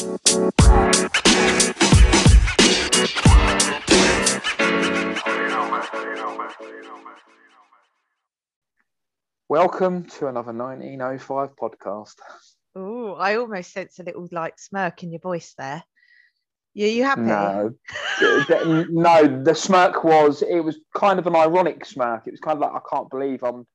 Welcome to another 1905 podcast. Oh, I almost sense a little like smirk in your voice there. Yeah, you happy? No, no, the smirk was, it was kind of an ironic smirk. It was kind of like, I can't believe I'm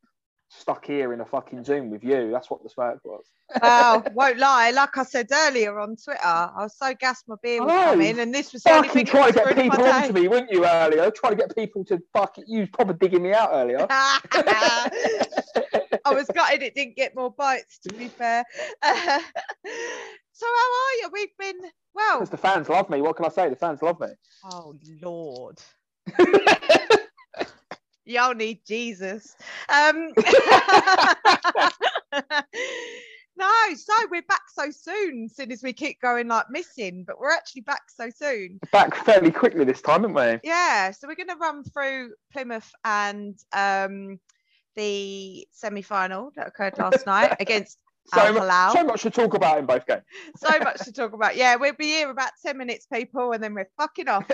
stuck here in a fucking Zoom with you. That's what the smirk was. Oh, won't lie. Like I said earlier on Twitter, I was so gassed my beer was coming, and this was the only Fucking thing trying to get people onto me, weren't you, earlier? Trying to get people to fuck it. You was probably digging me out earlier. I was gutted it didn't get more bites, to be fair. so how are you? We've been well. Because the fans love me. What can I say? The fans love me. Oh Lord. Y'all need Jesus. Um, no, so we're back so soon, soon as we keep going like missing, but we're actually back so soon. Back fairly quickly this time, aren't we? Yeah, so we're going to run through Plymouth and um, the semi final that occurred last night against So, Al so much to talk about in both games. so much to talk about. Yeah, we'll be here about 10 minutes, people, and then we're fucking off.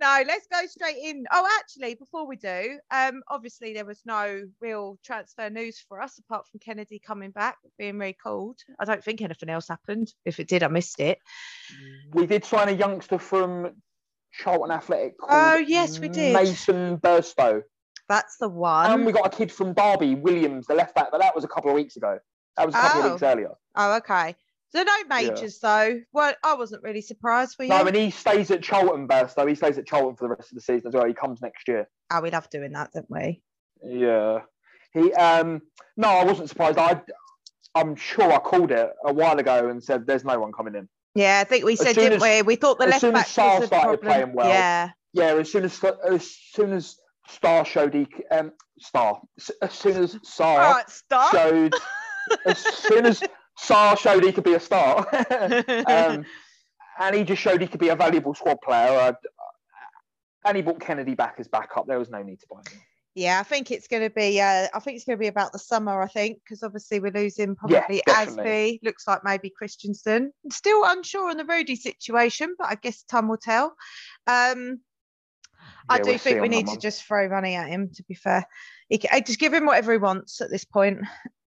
No, let's go straight in. Oh, actually, before we do, um, obviously there was no real transfer news for us apart from Kennedy coming back, being recalled. I don't think anything else happened. If it did, I missed it. We did sign a youngster from Charlton Athletic. Oh, yes, we did. Mason Burstow. That's the one. and we got a kid from Derby, Williams, the left back, but that was a couple of weeks ago. That was a couple Oh. of weeks earlier. oh, okay. So no majors though. Well, I wasn't really surprised. Were you? No, and he stays at Charlton, though. He stays at Charlton for the rest of the season as well. He comes next year. oh, we love doing that, don't we? Yeah. He um no, I wasn't surprised. I I'm sure I called it a while ago and said there's no one coming in. Yeah, I think we said, didn't as- we? We thought the as left soon as back was started problem. playing well, Yeah. Yeah, as soon as as soon as Star showed he um Star as soon as Star, right, start. showed as soon as Sarr showed he could be a star, um, and he just showed he could be a valuable squad player. Uh, and he brought Kennedy back as backup. There was no need to buy him. Yeah, I think it's going to be. Uh, I think it's going to be about the summer. I think because obviously we're losing probably definitely. Azpi. Looks like maybe Christensen. Still unsure on the Rudy situation, but I guess time will tell. Um, I do we'll think we need to just throw money at him. To be fair, he ca- just give him whatever he wants at this point.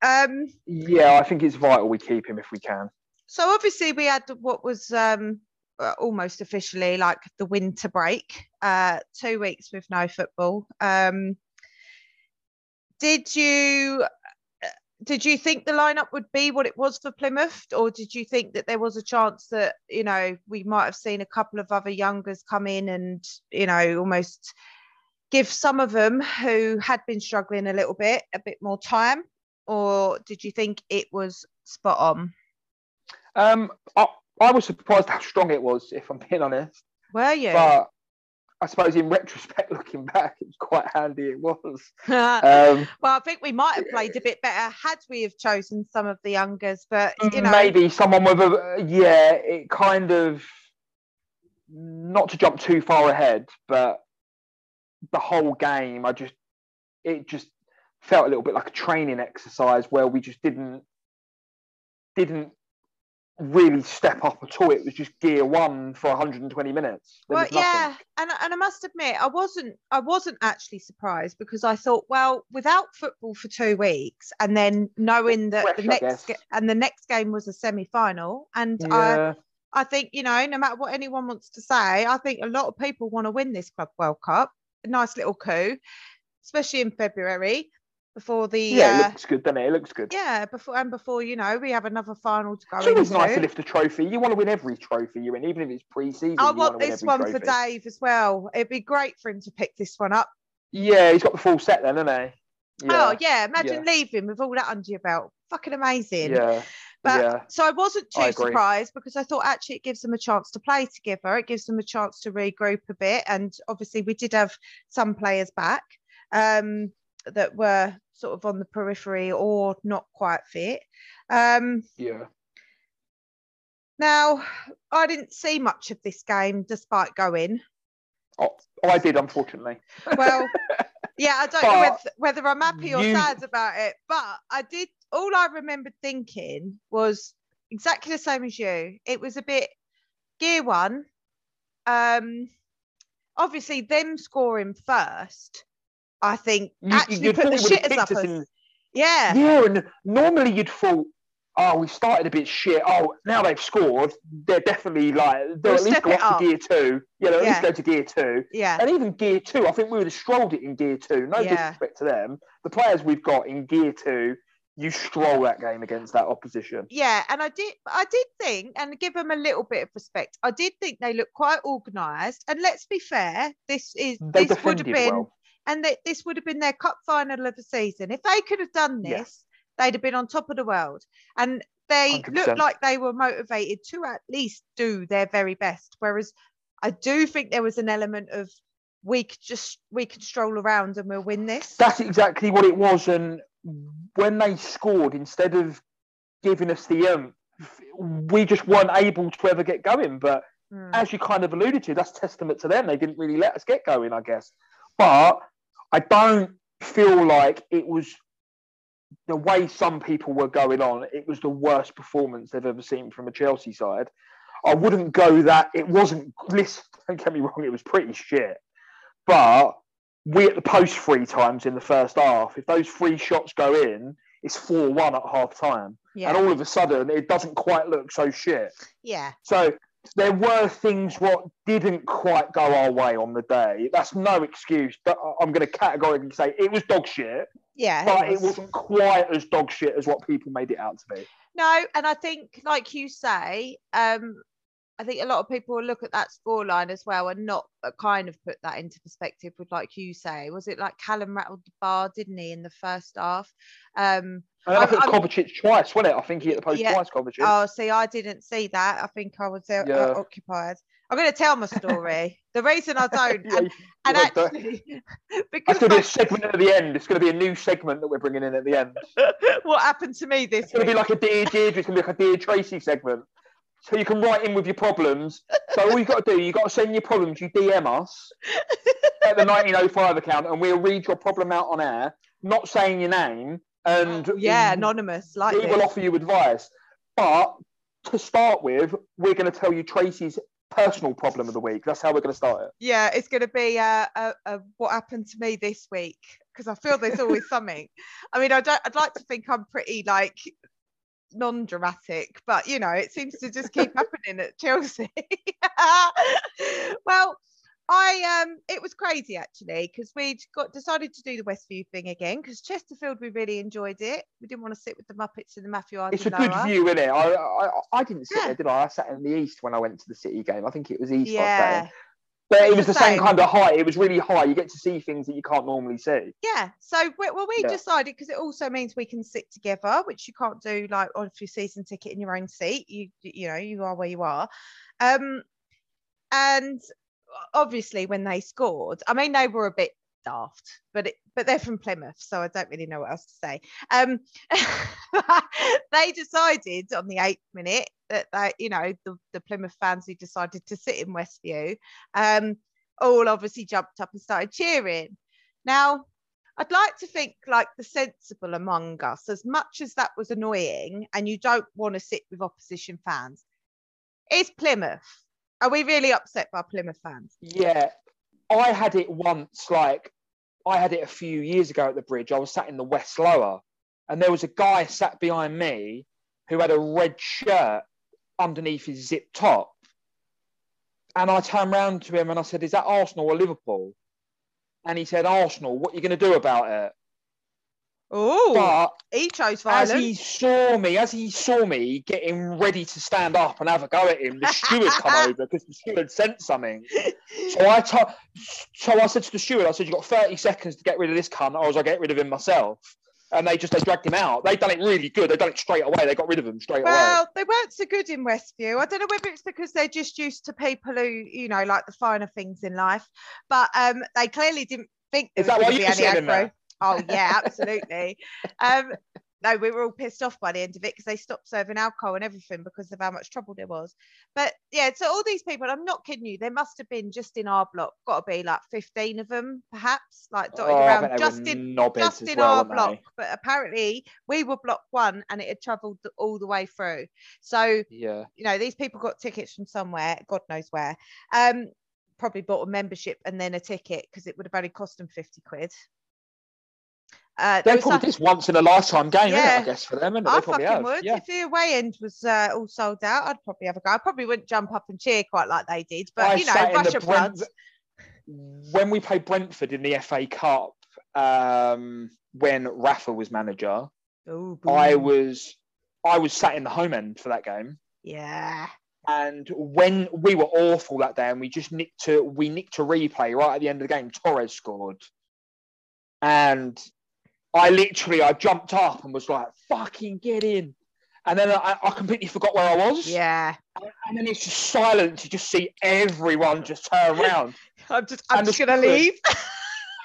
Um, Yeah, I think it's vital we keep him if we can. so obviously we had what was um, uh, almost officially like the winter break, uh, two weeks with no football. Um, did you did you think the lineup would be what it was for Plymouth, or did you think that there was a chance that you know we might have seen a couple of other youngers come in and you know almost give some of them who had been struggling a little bit a bit more time, or did you think it was spot on? Um, I, I was surprised how strong it was, if I'm being honest. Were you? But I suppose in retrospect, looking back, it was quite handy. It was. well, Um, I think we might have played a bit better had we have chosen some of the youngers, but you know, maybe someone with a yeah. It kind of not to jump too far ahead, but the whole game, I just it just felt a little bit like a training exercise where we just didn't didn't really step up at all. It was just gear one for 120 minutes. There well, yeah, and and I must admit, I wasn't I wasn't actually surprised because I thought, well, without football for two weeks, and then knowing that the Fresh, I next and the next game was a semi final, and I I think you know, no matter what anyone wants to say, I think a lot of people want to win this Club World Cup. A nice little coup, especially in February before the Yeah, it uh, looks good, doesn't it? It looks good. yeah before and before you know we have another final to go It's always into. nice to lift a trophy. You want to win every trophy you win, even if it's pre-season. I want this one for. Dave as well. It'd be great for him to pick this one up. Yeah, he's got the full set then, hasn't he? Oh yeah, imagine leaving with all that under your belt. Fucking amazing. Yeah. But yeah. so I wasn't too I surprised because I thought actually it gives them a chance to play together. It gives them a chance to regroup a bit. And obviously we did have some players back um, that were sort of on the periphery or not quite fit. Um, Yeah. now I didn't see much of this game despite going. Oh, I did, unfortunately. Well, yeah, I don't know whether, whether I'm happy or you- sad about it, but I did. All I remembered thinking was exactly the same as you. It was a bit gear one. Um, obviously, them scoring first, I think You- actually put the it would shitters up. in- yeah, Yeah, and normally you'd thought, oh, we started a bit shit. Oh, now they've scored. They're definitely like they'll We'll at least go up, to gear two. Yeah, they'll at least go to gear two. yeah, And even gear two, I think we would have strolled it in gear two. No Yeah. disrespect to them. The players we've got in gear two, you stroll that game against that opposition. yeah. And I did, I did think, and give them a little bit of respect. I did think they looked quite organised. And let's be fair, this is They this would have been well. And that this would have been their cup final of the season. If they could have done this, Yeah. they'd have been on top of the world. And they 100%. looked like they were motivated to at least do their very best. Whereas I do think there was an element of we could just we could stroll around and we'll win this. That's exactly what it was. And when they scored, instead of giving us the um, we just weren't able to ever get going. But Mm. as you kind of alluded to, that's testament to them. They didn't really let us get going, I guess. But I don't feel like it was the way some people were going on. It was the worst performance they've ever seen from a Chelsea side. I wouldn't go that it wasn't. Listen, don't get me wrong, it was pretty shit. But we at the post three times in the first half. If those three shots go in, it's four one at half time, yeah, and all of a sudden it doesn't quite look so shit. yeah, So there were things what didn't quite go our way on the day. That's no excuse. But I'm going to categorically say it was dog shit, yeah. but it was. wasn't quite as dog shit as what people made it out to be. No, and I think, like you say, um, I think a lot of people will look at that scoreline as well and not uh, kind of put that into perspective with, like you say, was it like Callum rattled the bar, didn't he, in the first half? Um, And I think Kovacic twice, wasn't it? I think he hit the post Yeah. twice, Kovacic. oh, see, I didn't see that. I think I was uh, Yeah. uh, occupied. I'm going to tell my story. the reason I don't, Yeah, and, you- and you won't do it. actually, because going to be a segment at the end. It's going to be a new segment that we're bringing in at the end. what happened to me this It's going to be like a Dear Deirdre. It's going to be like a Dear Tracy segment. So you can write in with your problems. So all you got to do, you got to send your problems. You DM us at the 1905 account, and we'll read your problem out on air, not saying your name, and Oh, yeah, anonymous, like we this. will offer you advice. But to start with, we're going to tell you Tracy's personal problem of the week. That's how we're going to start it. yeah, it's going to be uh, uh, uh, what happened to me this week because I feel there's always something. I mean, I don't. I'd like to think I'm pretty like non-dramatic, but you know, it seems to just keep happening at Chelsea. well, I um, it was crazy actually because we'd got decided to do the Westview thing again because Chesterfield we really enjoyed it. We didn't want to sit with the Muppets in the Matthew Harding It's a good view, isn't it? I, I, I didn't sit Yeah. there, did I? I sat in the east when I went to the City game. I think it was east. Yeah. But it was the same same. kind of height. It was really high. You get to see things that you can't normally see. Yeah. So we, well, we Yeah. decided because it also means we can sit together, which you can't do like on your season ticket in your own seat. You you know you are where you are. Um, and obviously when they scored, I mean they were a bit daft, but it, but they're from Plymouth, so I don't really know what else to say. Um, they decided on the eighth minute that they, you know, the, the Plymouth fans who decided to sit in Westview, um, all obviously jumped up and started cheering. Now, I'd like to think like the sensible among us, as much as that was annoying, and you don't want to sit with opposition fans, is Plymouth. Are we really upset by Plymouth fans? Yeah. I had it once, like, I had it a few years ago at the bridge. I was sat in the West Lower, and there was a guy sat behind me who had a red shirt underneath his zip top. And I turned round to him and I said, Is that Arsenal or Liverpool? And he said, Arsenal, what are you going to do about it? Oh, But he chose violence. as he saw me, as he saw me getting ready to stand up and have a go at him, the steward come over because the steward sent something. So I to- so I said to the steward, I said, "You've got 30 seconds to get rid of this cunt, or else I get rid of him myself." And they just they dragged him out. They done it really good. They done it straight away. They got rid of him straight away. Well, they weren't so good in Westview. I don't know whether it's because they're just used to people who, you know, like the finer things in life, but um, they clearly didn't think Is that why going to you be any sit in there? Oh yeah, absolutely. um, no, we were all pissed off by the end of it because they stopped serving alcohol and everything because of how much trouble there was. But yeah, so all these people, I'm not kidding you, there must have been just in our block, got to be like 15 of them, perhaps, like dotted Oh, around just in just in well, our weren't they? block. But apparently we were block one and it had travelled all the way through. So Yeah. you know, these people got tickets from somewhere, God knows where. Um, probably bought a membership and then a ticket because it would have only cost them 50 quid. Uh, They probably this once in a lifetime game, isn't it, Yeah. I guess, for them. And I they probably fucking have. would. Yeah. If the away end was uh, all sold out, I'd probably have a go. I probably wouldn't jump up and cheer quite like they did, but I you know, sat in rush the of blood. Brent- when we played Brentford in the FA Cup, um, when Rafa was manager, Ooh, I was I was sat in the home end for that game. Yeah. And when we were awful that day, and we just nicked to we nicked a replay right at the end of the game. Torres scored, and I literally I jumped up and was like, "Fucking get in!" And then I, I completely forgot where I was. Yeah. And then it's just silence. You just see everyone just turn around. I'm just I'm And just gonna steward- leave.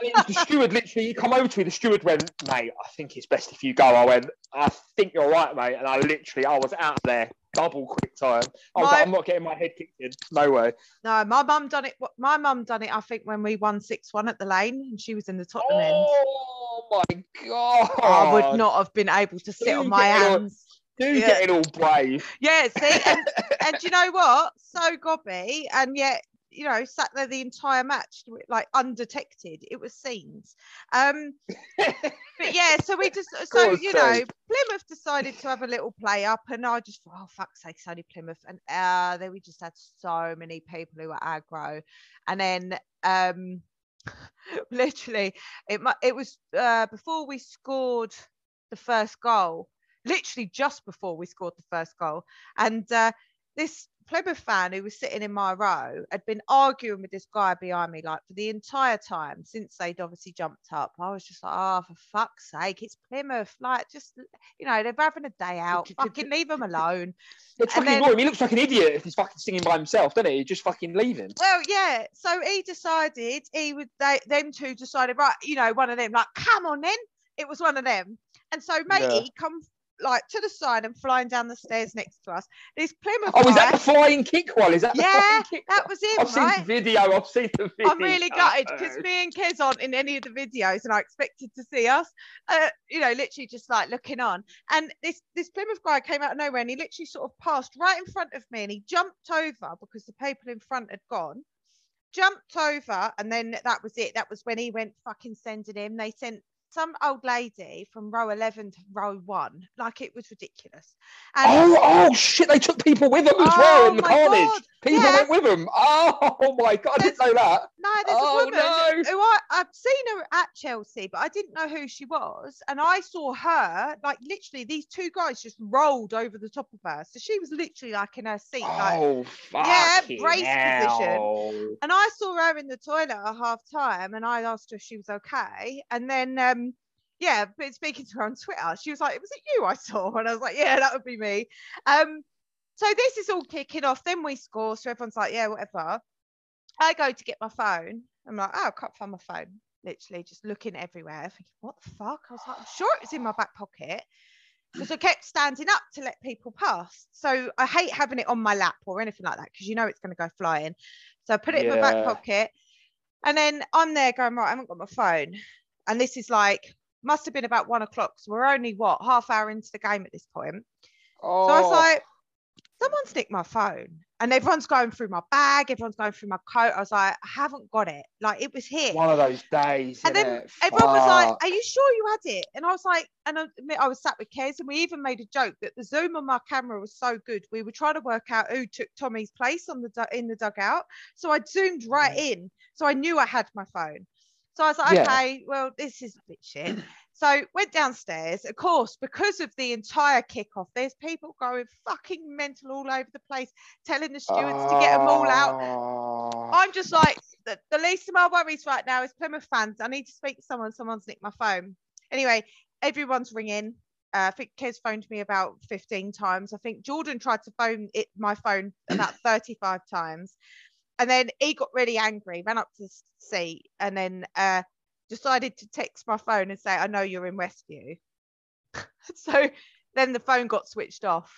And the steward literally he come over to me. The steward went, "Mate, I think it's best if you go." I went, "I think you're right, mate." And I literally I was out there double quick time. I was My- like, "I'm not getting my head kicked in. No way." No, my mum done it. My mum done it. I think when we won six one at the lane, and she was in the Tottenham end. Oh! My god! I would not have been able to sit on my get all- hands. Do Yeah. getting all brave. Yeah, see, and, and do you know what? So gobby, and yet you know, sat there the entire match like undetected. It was scenes. Um, but yeah, so we just so you know. Plymouth decided to have a little play up, and I just thought, oh fuck's sake, only Plymouth, and uh, then we just had so many people who were aggro, and then um, literally, it it was uh, before we scored the first goal, literally just before we scored the first goal, and uh, this Plymouth fan who was sitting in my row had been arguing with this guy behind me like for the entire time since they'd obviously jumped up. I was just like, oh, for fuck's sake, it's Plymouth. Like, just, you know, they're having a day out. Fucking leave them alone. It's And fucking then- annoying. He looks like an idiot if he's fucking singing by himself, doesn't he? Just fucking leaving. Well, yeah. So he decided, he would, they, them two decided, right, you know, one of them, like, come on then. It was one of them. And so matey come like to the side and flying down the stairs next to us. This Plymouth Oh, is guy, that the flying kick one? Is that Yeah, that was him, I've seen right? the video. I've seen the video. I'm really gutted because me and Kez aren't in any of the videos, and I expected to see us. Uh, you know, literally just like looking on. And this this Plymouth guy came out of nowhere, and he literally sort of passed right in front of me, and he jumped over because the people in front had gone. Jumped over, and then that was it. That was when he went fucking sending him. They sent some old lady from row 11 to row 1 like it was ridiculous and Oh, oh shit! They took people with them as well Oh in the my carnage. God, People yeah. went with them. Oh my god! I didn't know that. No, there's Oh, a woman no. who I, I've seen her at Chelsea, but I didn't know who she was. And I saw her, like literally, these two guys just rolled over the top of her. So she was literally like in her seat, like Oh, Yeah, fucking brace position. and I saw her in the toilet at half time and I asked her if she was okay. And then um yeah, but speaking to her on Twitter, she was like, It Was it you I saw? And I was like, Yeah, that would be me. Um so this is all kicking off. Then we score. So everyone's like, Yeah, whatever. I go to get my phone. I'm like, oh, I can't find my phone. Literally just looking everywhere, thinking, what the fuck? I was like, I'm sure it was in my back pocket. Because I kept standing up to let people pass. So I hate having it on my lap or anything like that because you know it's going to go flying. So I put it in my back pocket. And then I'm there going, right, I haven't got my phone. And this is like, must have been about one o'clock. So we're only what, half hour into the game at this point. Oh, So I was oh. like, someone's nicked my phone. And everyone's going through my bag, everyone's going through my coat. I was like, I haven't got it. Like it was here. one of those days. And then innit? Everyone was like, Are you sure you had it? And I was like, and I, I was sat with Kez, and we even made a joke that the zoom on my camera was so good. We were trying to work out who took Tommy's place on the in the dugout. So I zoomed right in. So I knew I had my phone. So I was like, Yeah. okay, well, this is a bit shit. So went downstairs. Of course, because of the entire kickoff, there's people going fucking mental all over the place, telling the stewards to get them all out. I'm just like the, the least of my worries right now is Plymouth fans. I need to speak to someone. Someone's nicked my phone. Anyway, everyone's ringing. Uh, I think Kez phoned me about 15 times. I think Jordan tried to phone it my phone about 35 times, and then he got really angry, ran up to the seat, and then uh, decided to text my phone and say, "I know you're in Westview." so then the phone got switched off.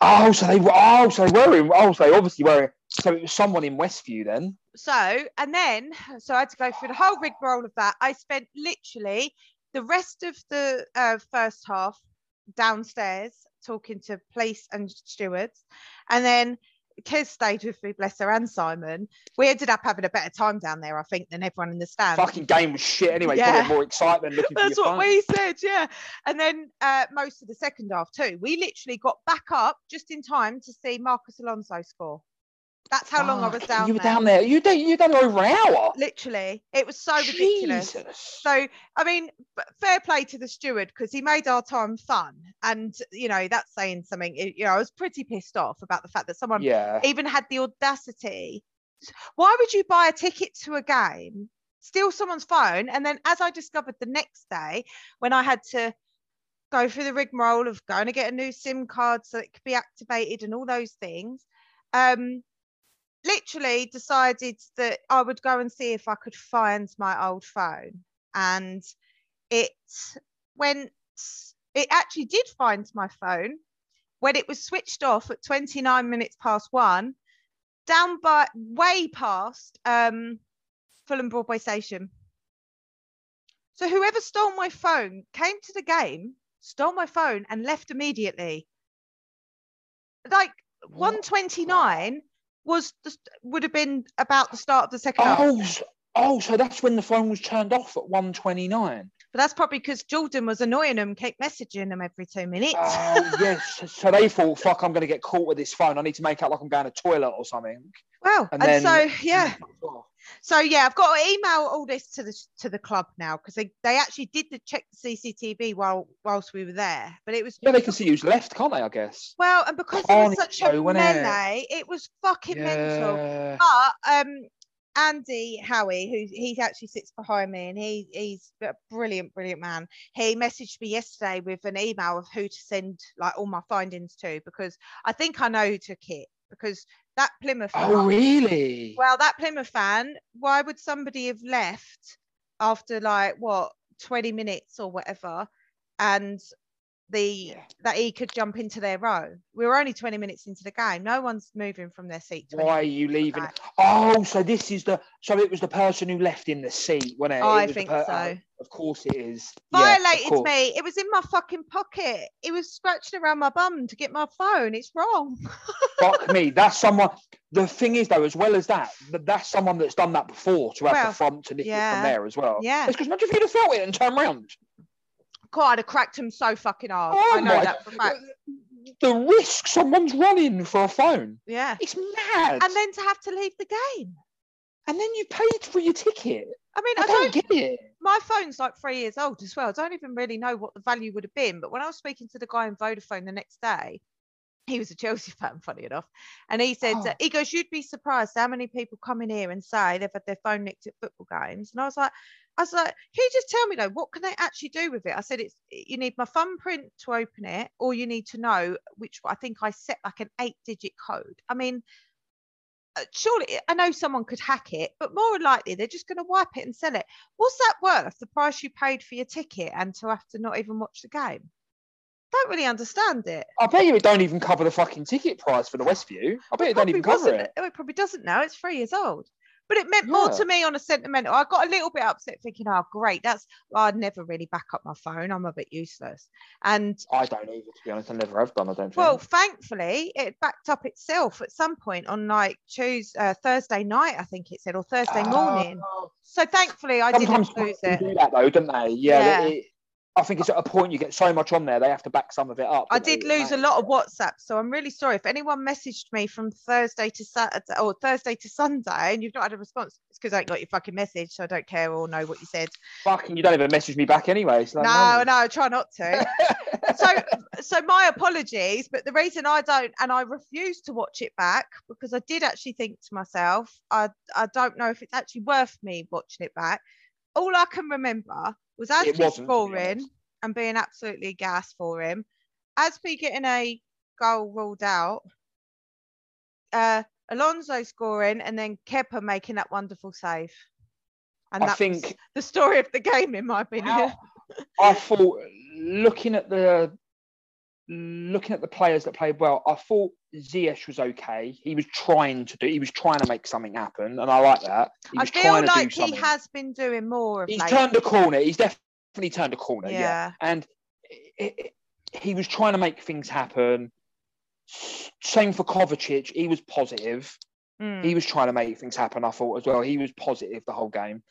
Oh, so they were. Oh, so they were in. Oh, so they obviously were. So it was someone in Westview then. So, and then, so I had to go through the whole rigmarole of that. I spent literally the rest of the uh, first half downstairs talking to police and stewards. And then Kez stayed with me, bless her, and Simon. We ended up having a better time down there, I think, than everyone in the stand. Fucking game was shit anyway. Yeah. More excitement looking That's what phone. we said, yeah. And then uh, most of the second half too. We literally got back up just in time to see Marcus Alonso score. That's how long I was Fuck, down You were there. down there. You done. You done over an hour. Literally, it was so ridiculous. Jesus. So, I mean, fair play to the steward because he made our time fun. And, you know, that's saying something. You know, I was pretty pissed off about the fact that someone yeah. even had the audacity. Why would you buy a ticket to a game, steal someone's phone? And then, as I discovered the next day, when I had to go through the rigmarole of going to get a new SIM card so it could be activated and all those things, um, literally decided that I would go and see if I could find my old phone. And it went, it actually did find my phone when it was switched off at 29 minutes past one, down by way past um, Fulham Broadway Station. So whoever stole my phone came to the game, stole my phone, and left immediately. Like What? 129 was the, would have been about the start of the second half. Oh, s- oh, so that's when the phone was turned off at 129. But that's probably because Jordan was annoying them, kept messaging them every two minutes. Oh, yes. So they thought, fuck, I'm going to get caught with this phone. I need to make out like I'm going to toilet or something. well, and and, then- so yeah, so yeah, I've got to email all this to the to the club now because they, they actually did the check the CCTV while whilst we were there, but it was Yeah, they can see who's left, can't they? I guess. well, and because it was such a wasn't it? melee, it was fucking mental. But um, Andy Howie, who he actually sits behind me, and he he's a brilliant, brilliant man. He messaged me yesterday with an email of who to send like all my findings to because I think I know who took it because that Plymouth. Oh, fan- really? Well, that Plymouth fan, why would somebody have left after like what 20 minutes or whatever? And the Yeah. that he could jump into their row. We were only 20 minutes into the game. No one's moving from their seat. Why are you leaving? Oh, so this is the so it was the person who left in the seat, wasn't it? It I was the think per- so. oh, of course it is. Violated course. me. It was in my fucking pocket. It was scratching around my bum to get my phone. It's wrong. Fuck me. That's someone. The thing is, though, as well as that, that that's someone that's done that before to have Well, the front to nick it from there as well. Yeah. It's because imagine if you'd have felt it and turned round. God, I'd have cracked him so fucking hard. Oh I know my- that for a fact. The risk someone's running for a phone. Yeah. It's mad. And then to have to leave the game. and then you paid for your ticket. I mean, I, I don't don't get it. my phone's like three years old as well. I don't even really know what the value would have been. But when I was speaking to the guy in Vodafone the next day, he was a Chelsea fan, funny enough. And he said, Oh. he goes, You'd be surprised how many people come in here and say they've had their phone nicked at football games. And I was like, I was like, can you just tell me though, what can they actually do with it? I said, it's you need my thumbprint to open it, or you need to know which I think I set like an eight digit code. I mean, uh, surely I know someone could hack it, but more likely they're just going to wipe it and sell it. What's that worth? The price you paid for your ticket and to have to not even watch the game? Don't really understand it. I bet you it don't even cover the fucking ticket price for the Westview. I bet it don't even cover it. oh, It probably doesn't now. It's three years old. But it meant more to me on a sentimental. I got a little bit upset thinking, oh, great. That's, well, I'd never really back up my phone. I'm a bit useless. And I don't either, to be honest. I never have done. I don't think. well, thankfully, it backed up itself at some point on like Tuesday, uh, Thursday night, I think it said, or Thursday morning. Oh, So thankfully, I didn't lose it. do that though, don't they? Yeah. Yeah. it- I think it's at a point you get so much on there, they have to back some of it up. I did lose a lot of WhatsApp, so I'm really sorry. If anyone messaged me from Thursday to Saturday or Thursday to Sunday and you've not had a response, it's because I ain't got your fucking message, so I don't care or know what you said. Fucking, you don't even message me back anyway. So No, no, try not to. so, so my apologies, but the reason I don't and I refuse to watch it back because I did actually think to myself, I I don't know if it's actually worth me watching it back. All I can remember was Azpi scoring and being absolutely gas for him, Azpi getting a goal ruled out, uh, Alonso scoring, and then Kepa making that wonderful save. And I that think the story of the game, in my opinion. I thought looking at the looking at the players that played well, I thought Ziyech was okay. He was trying to do. He was trying to make something happen, and I like that. He I feel like he something. has been doing more of He's late. turned a corner. He's definitely turned a corner. Yeah, Yeah. and it, it- he was trying to make things happen. Same for Kovacic. He was positive. Mm. He was trying to make things happen. I thought as well. He was positive the whole game.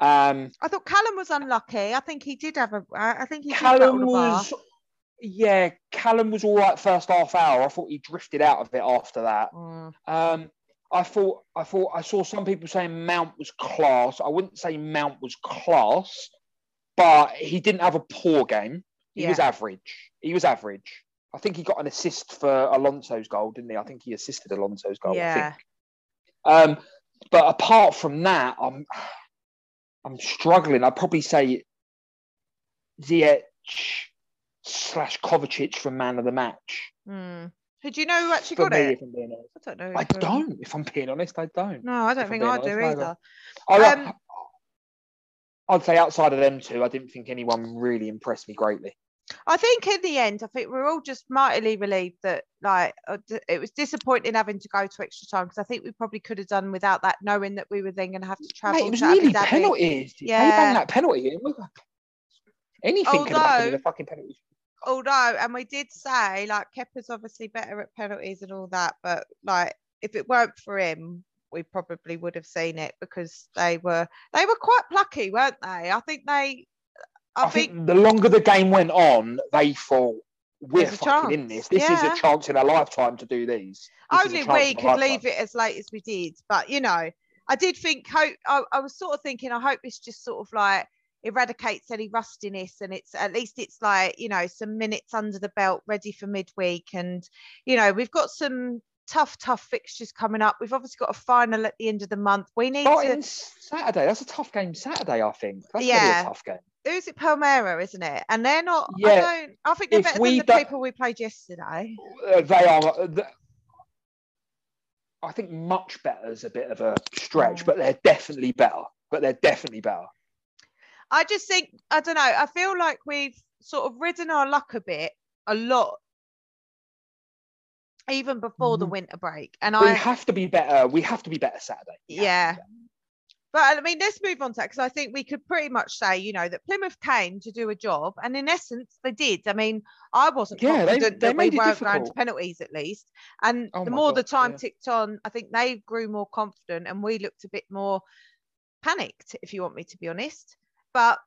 Um, I thought Callum was unlucky. I think he did have a. I think he Callum was, yeah, Callum was all right first half hour. I thought he drifted out of it after that. Mm. Um, I thought, I thought, I saw some people saying Mount was class. I wouldn't say Mount was class, but he didn't have a poor game. He was average. He was average. I think he got an assist for Alonso's goal, didn't he? I think he assisted Alonso's goal. I Yeah. think. Um, but apart from that, I'm I'm struggling. I'd probably say Ziyech slash Kovacic for man of the match. Mm. Do you know who actually got me, it? if I'm being honest. I don't know. I don't. If I'm being honest, I don't. No, I don't if think I do either. I, Um, I'd say outside of them two, I didn't think anyone really impressed me greatly. I think in the end, I think we're all just mightily relieved that like uh, it was disappointing having to go to extra time because I think we probably could have done without that, knowing that we were then going to have to travel. Mate, it was to nearly penalties. Yeah. They banged that penalty in. Anything could have in Although- a fucking penalty. Although, and we did say like Kepa's obviously better at penalties and all that, but like if it weren't for him, we probably would have seen it because they were they were quite plucky, weren't they? I think they. I, I think, think the longer the game went on, they thought we're fucking in this. This is a chance in a lifetime to do these. This only we could leave it as late as we did. But you know, I did think hope I, I was sort of thinking I hope it's just sort of like eradicates any rustiness and it's at least it's like, you know, some minutes under the belt ready for midweek. And, you know, we've got some tough, tough fixtures coming up. We've obviously got a final at the end of the month. We need Starting to Saturday. That's a tough game Saturday, I think. That's Yeah. a tough game. who's it Palmeiras, isn't it? And they're not I Yeah. don't I think they're If better than the people we played yesterday. Uh, they are. uh, I think much better is a bit of a stretch, Mm. but they're definitely better. But they're definitely better. I just think I don't know. I feel like we've sort of ridden our luck a bit, a lot, even before the Mhm. winter break. And we I, have to be better. We have to be better Saturday. We be yeah. better. But I mean, let's move on to that because I think we could pretty much say, you know, that Plymouth came to do a job, and in essence, they did. I mean, I wasn't Yeah, they- confident they that we weren't going to penalties at least. And Oh the more the time yeah. ticked on, I think they grew more confident, and we looked a bit more panicked, if you want me to be honest. But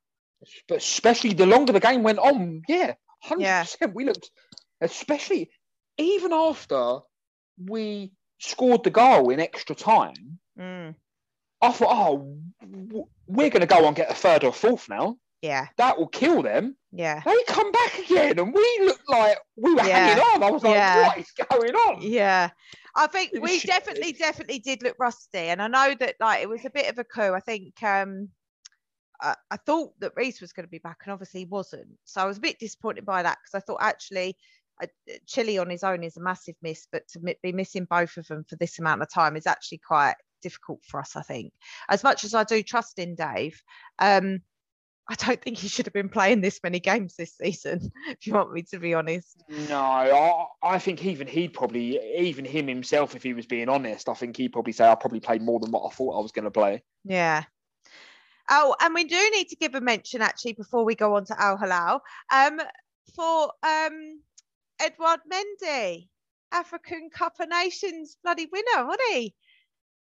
But especially the longer the game went on, yeah, hundred Yeah. percent. We looked, especially even after we scored the goal in extra time. mm, I thought, oh, we're going to go on and get a third or fourth now. yeah, That will kill them. yeah. They come back again, and we looked like we were Yeah. hanging on. I was like, Yeah. what is going on? Yeah. I think we definitely, definitely did look rusty. And I know that like it was a bit of a coup. I think um I, I thought that Reece was going to be back and obviously he wasn't. So I was a bit disappointed by that because I thought actually uh, Chilly on his own is a massive miss, but to be missing both of them for this amount of time is actually quite difficult for us, I think. As much as I do trust in Dave, um, I don't think he should have been playing this many games this season, if you want me to be honest. No, I, I think even he'd probably, even him himself, if he was being honest, I think he'd probably say I probably played more than what I thought I was going to play. Yeah. Oh, and we do need to give a mention actually before we go on to Al Hilal um, for um, Edouard Mendy, African Cup of Nations bloody winner, wasn't he?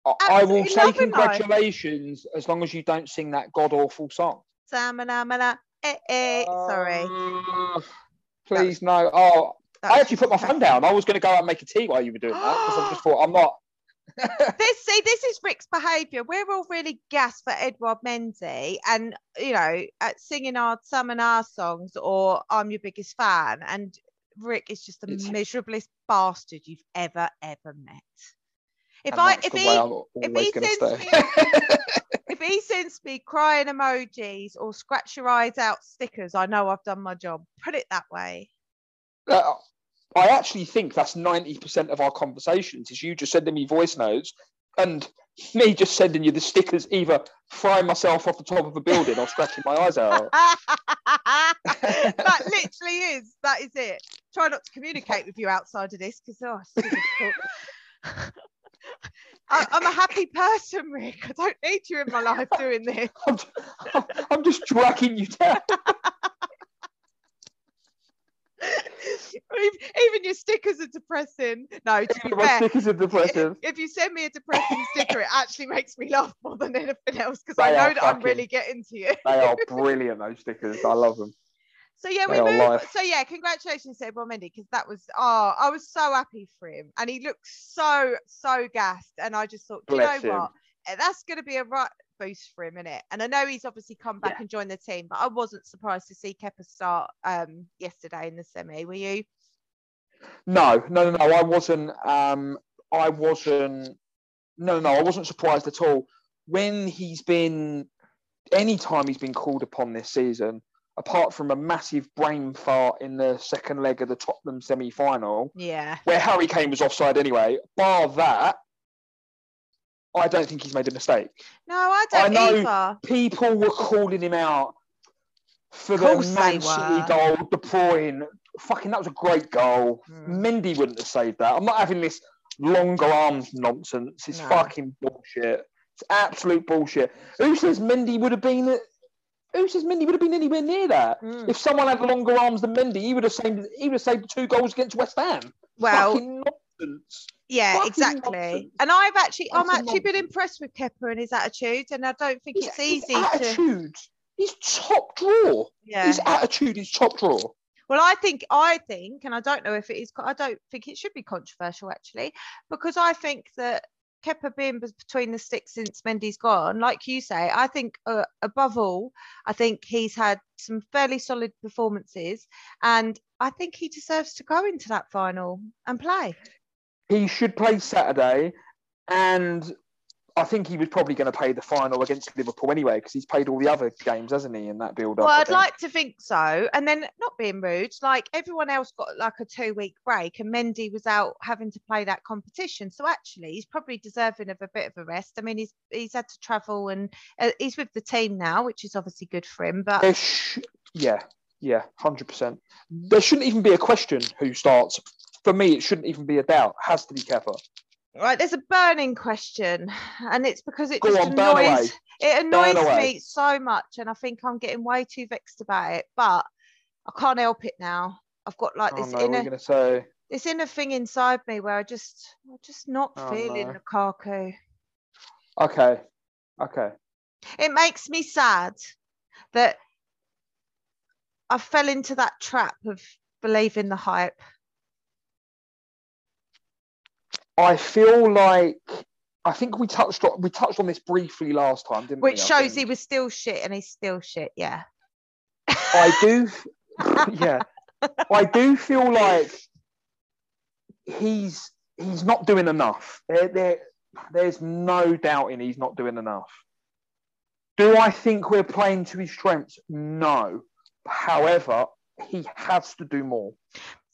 I, I will say life. congratulations as long as you don't sing that god awful song. Samana, eh, eh, sorry. Uh, please no. Oh, I actually put my phone down. I was going to go out and make a tea while you were doing that because I just thought I'm not. this see this is Rick's behaviour. We're all really gassed for Edouard Mendy, and you know, at singing our some and our songs or I'm your biggest fan, and Rick is just the It's- miserablest bastard you've ever ever met. If and I if he if he sends stay. if he sends me crying emojis or scratch your eyes out stickers, I know I've done my job. Put it that way. Uh, I actually think that's ninety percent of our conversations. Is you just sending me voice notes, and me just sending you the stickers, either throwing myself off the top of a building or scratching my eyes out. that literally is. That is it. Try not to communicate with you outside of this because oh, it's so difficult. I, I'm a happy person, Rick. I don't need you in my life doing this. I'm, I'm just dragging you down. even, your stickers are depressing. No, to be My fair, stickers are depressive. if you send me a depressing sticker, it actually makes me laugh more than anything else because I know that I'm really getting to you. They are brilliant, those stickers. I love them. So yeah, we They moved. life. So yeah, congratulations to Edouard Mendy because that was oh, I was so happy for him, and he looked so so gassed, and I just thought, you know him. what, Eh, that's going to be a right boost for him, innit? And I know he's obviously come back Yeah. and joined the team, but I wasn't surprised to see Kepa start um yesterday in the semi. Were you? No, no, no, no. I wasn't. Um, I wasn't. No, no, I wasn't surprised at all. When he's been, any time he's been called upon this season, apart from a massive brain fart in the second leg of the Tottenham semi-final, Yeah. where Harry Kane was offside anyway. Bar that, I don't think he's made a mistake. No, I don't I know- either. People were calling him out for the Man City goal, De Bruyne. Fucking, that was a great goal. Mm. Mendy wouldn't have saved that. I'm not having this longer arms nonsense. It's No. fucking bullshit. It's absolute bullshit. Who says Mendy would have been? at- Who says Mendy would have been anywhere near that? Mm. If someone had longer arms than Mendy, he would have saved. He would have saved the two goals against West Ham. Well, fucking nonsense. Yeah, fucking exactly. nonsense. And I've actually, I'm Fucking actually been impressed with Kepa and his attitude, and I don't think His- it's his easy to. attitude. His top draw. Yeah. His attitude is top draw. Well, I think I think, and I don't know if it is. I don't think it should be controversial actually, because I think that Kepa being between the sticks since Mendy's gone, like you say, I think uh, above all, I think he's had some fairly solid performances, and I think he deserves to go into that final and play. He should play Saturday, and I think he was probably going to play the final against Liverpool anyway because he's played all the other games, hasn't he? In that build-up. Well, I I'd like to think so. And then not being rude, like everyone else got like a two week break, and Mendy was out having to play that competition. So actually, he's probably deserving of a bit of a rest. I mean, he's he's had to travel and uh, he's with the team now, which is obviously good for him. But sh- yeah, yeah, hundred percent. There shouldn't even be a question who starts. For me, it shouldn't even be a doubt. Has to be Kepa. right, there's a burning question, and it's because it Go just on, annoys it annoys me so much, and I think I'm getting way too vexed about it. But I can't help it now. I've got like this Oh this no, we're inner say. this inner thing inside me where I just I'm just not Oh, feeling no. Lukaku. Okay, okay. It makes me sad that I fell into that trap of believing the hype. I feel like I think we touched on we touched on this briefly last time, didn't we? Which shows he was still shit and he's still shit, yeah. I do, yeah, I do feel like he's he's not doing enough. There, there, there's no doubting he's not doing enough. Do I think we're playing to his strengths? No. However, he has to do more.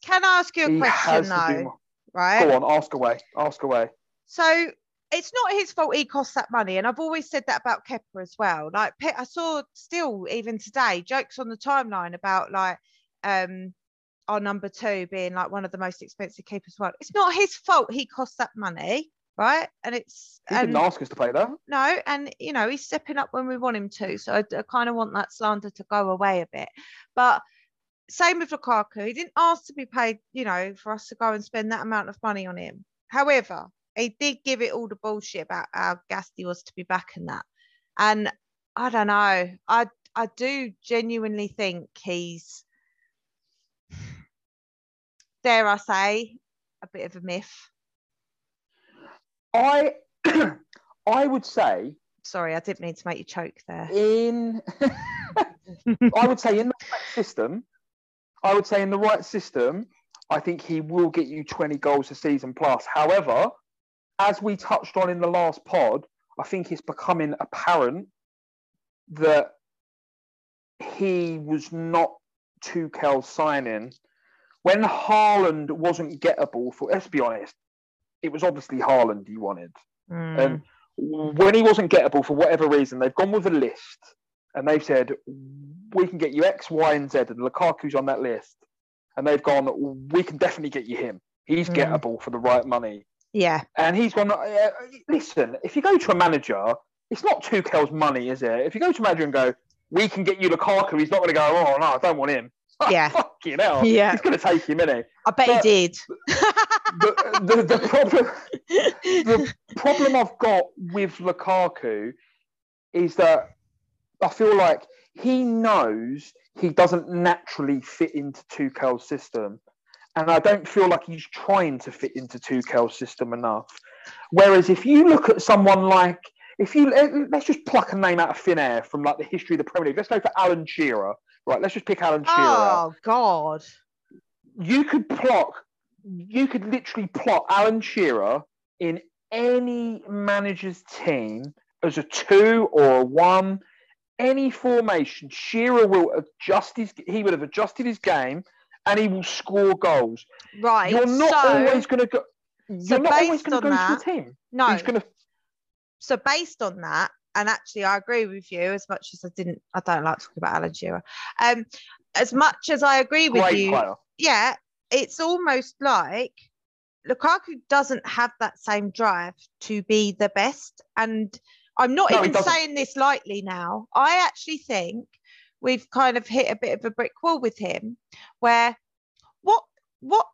Can I ask you a he question has to do though? Right. Go on, ask away. Ask away. So it's not his fault he costs that money. And I've always said that about Kepa as well. Like I saw still even today jokes on the timeline about like um our number two being like one of the most expensive keepers. Well, it's not his fault he costs that money, right? And it's He and didn't ask us to play that. no, and you know he's stepping up when we want him to. So I, kind of want that slander to go away a bit. But same with Lukaku. He didn't ask to be paid, you know, for us to go and spend that amount of money on him. However, he did give it all the bullshit about how gassed he was to be back in that. And I don't know. I I do genuinely think he's dare I say, a bit of a myth. I I would say Sorry, I didn't mean to make you choke there. in I would say in the system, I would say in the right system, I think he will get you 20 goals a season plus. However, as we touched on in the last pod, I think it's becoming apparent that he was not Tuchel's signing. When Haaland wasn't gettable for let's be honest, it was obviously Haaland he wanted. Mm. And when he wasn't gettable for whatever reason, they've gone with a list and they've said we can get you X, Y, and Z, and Lukaku's on that list, and they've gone we can definitely get you him. He's Mm. gettable for the right money, Yeah. and he's gone. Uh, listen, if you go to a manager, it's not Tuchel's money, is it? If you go to a manager and go, we can get you Lukaku, he's not going to go. Oh no, I don't want him. Yeah. Fucking hell. Yeah. He's going to take him, innit? I bet But- he did. The, the, the problem the problem I've got with Lukaku is that I feel like he knows he doesn't naturally fit into Tuchel's system. And I don't feel like he's trying to fit into Tuchel's system enough. Whereas if you look at someone like, if you let- let's just pluck a name out of thin air from like the history of the Premier League. Let's go for Alan Shearer. Right, let's just pick Alan Shearer. oh God. you could plot, you could literally plot Alan Shearer in any manager's team as a two or a one, any formation. Shearer will adjust his, he would have adjusted his game, and he will score goals. Right. You're not so, always going to go. so You're not always going to go that- to a team. no. He's going to. so based on that, and actually I agree with you as much as I didn't I don't like talking about Alan Shearer. Um as much as I agree with Great you, player. yeah, it's almost like Lukaku doesn't have that same drive to be the best. And I'm not No, even saying this lightly now. I actually think we've kind of hit a bit of a brick wall with him where what what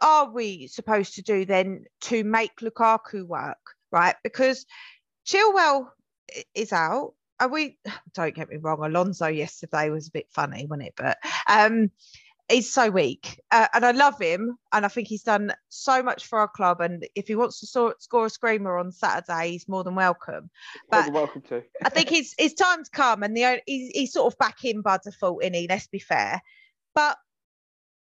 are we supposed to do then to make Lukaku work, right? Because Chilwell is out. Are we? Don't get me wrong. Alonso yesterday was a bit funny, wasn't it? But um, he's so weak, uh, and I love him, and I think he's done so much for our club. And if he wants to so- score a screamer on Saturday, he's more than welcome. But- than welcome to. I think his his time's come, and the he's, he's sort of back in by default, in he. Let's be fair, but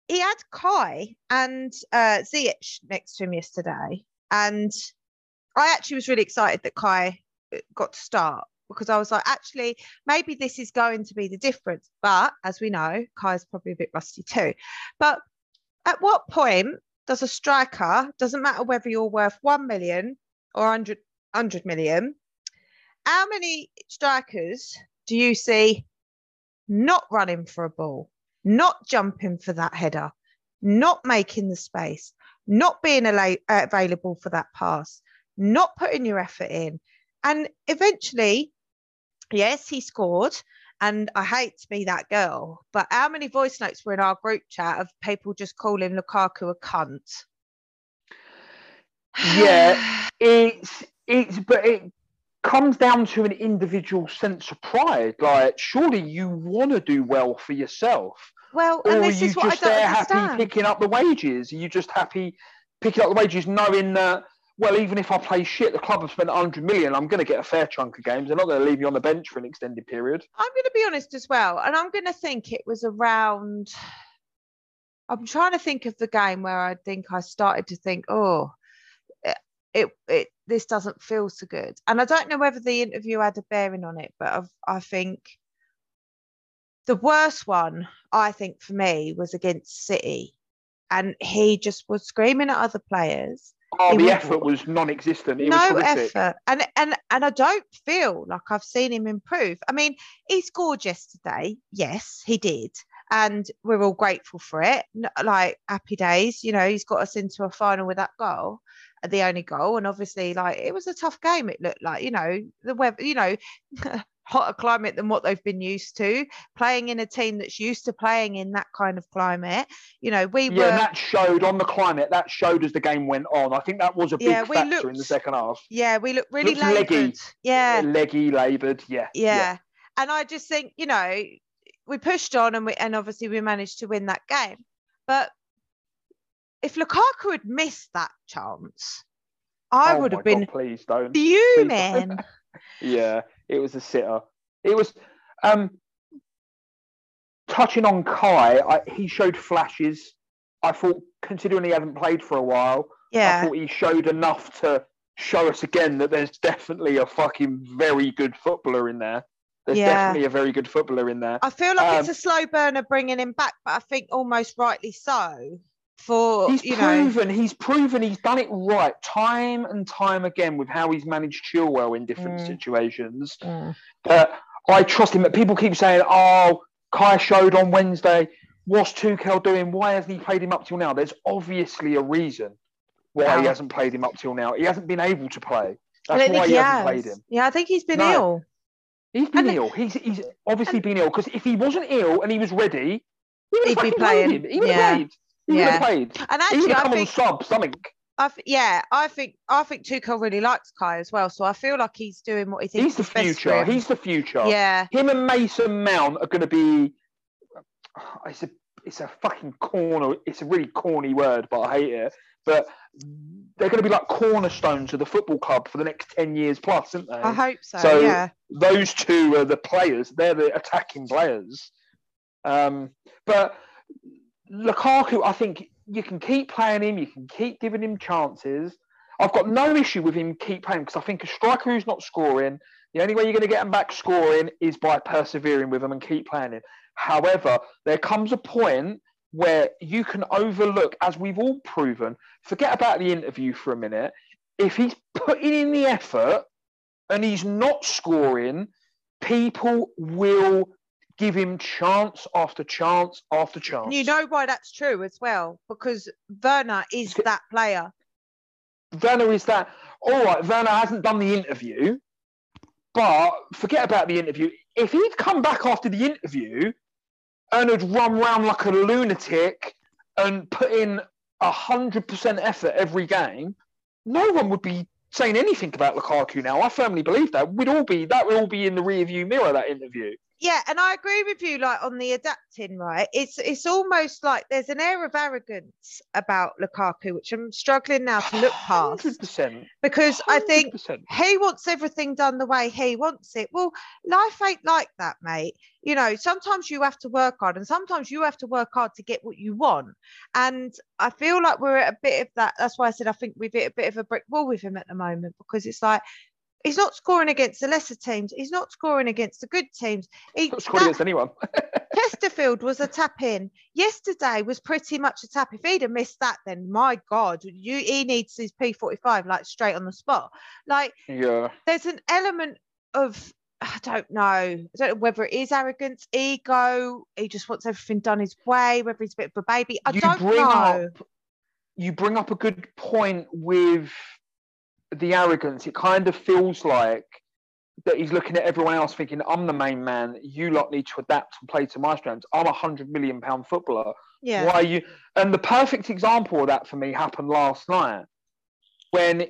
he had Kai and uh, Ziyech next to him yesterday, and I actually was really excited that Kai uh, got to start because I was like, actually, maybe this is going to be the difference. But as we know, Kai's probably a bit rusty too. But at what point does a striker, doesn't matter whether you're worth 1 million or 100, 100 million, how many strikers do you see not running for a ball, not jumping for that header, not making the space, not being available for that pass, not putting your effort in? And eventually, yes, he scored. And I hate to be that girl, but how many voice notes were in our group chat of people just calling Lukaku a cunt? Yeah. It's it's but it comes down to an individual sense of pride. Like, surely you want to do well for yourself. well, or and are this you is what I just don't there understand. happy picking up the wages? Are you just happy picking up the wages, knowing that well, even if I play shit, the club have spent 100 million. I'm going to get a fair chunk of games. They're not going to leave you on the bench for an extended period. I'm going to be honest as well, and I'm going to think it was around. I'm trying to think of the game where I think I started to think, oh, it, it this doesn't feel so good, and I don't know whether the interview had a bearing on it, but I've, I think the worst one I think for me was against City, and he just was screaming at other players Oh, the effort was non-existent. It was no horrific. effort. And and and i don't feel like i've seen him improve. I mean he scored yesterday yes he did. And we're all grateful for it. Like happy days. You know he's got us into a final with that goal the only goal. And obviously like it was a tough game it looked like. You know the weather you know hotter climate than what they've been used to playing in a team that's used to playing in that kind of climate you know we Yeah, were that showed on the climate. That showed as the game went on. I think that was a big Yeah, factor in the second half. yeah we looked really Looked leggy. laboured yeah Leggy, laboured. Yeah. yeah. And I just think, you know, we pushed on and we and obviously we managed to win that game. But if Lukaku had missed that chance, I Oh would have been God, please don't. Please fuming. don't. Yeah, it was a sitter. It was um touching on Kai, I, he showed flashes. I thought considering he hadn't played for a while, I thought he showed enough to show us again that there's definitely a fucking very good footballer in there. There's Yeah. definitely a very good footballer in there. I feel like it's Um, a slow burner bringing him back, but I think almost rightly so. For He's you know. proven. He's proven. He's done it right time and time again with how he's managed Chilwell in different Mm. situations. Mm. But I trust him. But people keep saying, "Oh, Kai showed on Wednesday. What's Tuchel doing? Why hasn't he played him up till now?" There's obviously a reason why he hasn't played him up till now. He hasn't been able to play. That's why he he hasn't played him. Yeah, I think he's been No. ill. He's been And- ill. He's he's obviously been ill because if he wasn't ill and he was ready, he would have be playing. played him. He would Yeah. played. He Yeah. played. And He would actually, I think, on sub something. I th- yeah, I think, I think Tuchel really likes Kai as well. So I feel like he's doing what he thinks He's the is best for future. He's the future. yeah, Him and Mason Mount are going to be. It's a it's a fucking corner. It's a really corny word, but I hate it. But they're going to be like cornerstones of the football club for the next ten years plus, aren't they? I hope so. So- yeah, those two are the players. They're the attacking players. Um, but Lukaku, I think you can keep playing him. You can keep giving him chances. I've got no issue with him keep playing because I think a striker who's not scoring, the only way you're going to get him back scoring is by persevering with him and keep playing him. However, there comes a point where you can overlook, as we've all proven, forget about the interview for a minute. If he's putting in the effort and he's not scoring, people will give him chance after chance after chance. you know why that's true as well because Werner is that player. Werner is that. All right, Werner hasn't done the interview, but forget about the interview. If he'd come back after the interview and had run round like a lunatic and put in a hundred percent effort every game, no one would be saying anything about Lukaku now. I firmly believe that. We'd all be that would all be in the rear view mirror that interview. Yeah, and I agree with you. Like on the adapting, right? It's it's almost like there's an air of arrogance about Lukaku, which I'm struggling now to look past Hundred percent. because I think he wants everything done the way he wants it. Well, life ain't like that, mate. You know, sometimes you have to work hard and sometimes you have to work hard to get what you want. And I feel like we're at a bit of that. That's why I said I think we've hit a bit of a brick wall with him at the moment because it's like he's not scoring against the lesser teams, he's not scoring against the good teams. He, Not scored that- against anyone. Chesterfield was a tap in. Yesterday was pretty much a tap. If he'd have missed that, then my God, you he needs his P45 like straight on the spot. Like yeah. there's an element of I don't know. I don't know whether it is arrogance, ego. He just wants everything done his way. Whether he's a bit of a baby, I you don't bring know. up you bring up a good point with the arrogance. It kind of feels like that he's looking at everyone else thinking, I'm the main man, you lot need to adapt and play to my strengths. I'm a hundred million pound footballer. yeah, Why are you and the perfect example of that for me happened last night when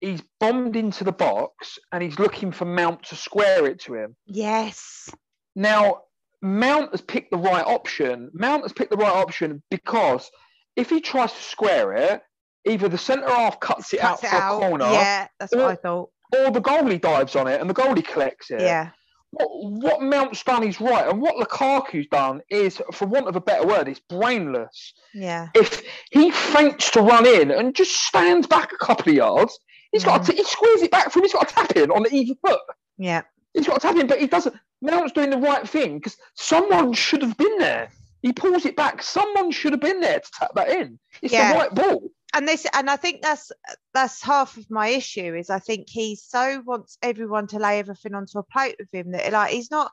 he's bombed into the box and he's looking for Mount to square it to him. yes, Now, Mount has picked the right option. Mount has picked the right option because if he tries to square it, either the centre half cuts it cuts out it for out. a corner, Yeah, that's what or- I thought. or the goalie dives on it and the goalie collects it. Yeah, What, what Mount's done is right, and what Lukaku's done is, for want of a better word, it's brainless. yeah, If he feints to run in and just stands back a couple of yards, he's got Mm. to, he squeezes it back from. He's got to tap in on the either foot. yeah. He's got to tap in, but he doesn't. Mount's doing the right thing because someone should have been there. He pulls it back. Someone should have been there to tap that in. It's Yeah. the right ball. And this and i think that's that's half of my issue is i think he so wants everyone to lay everything onto a plate with him that like he's not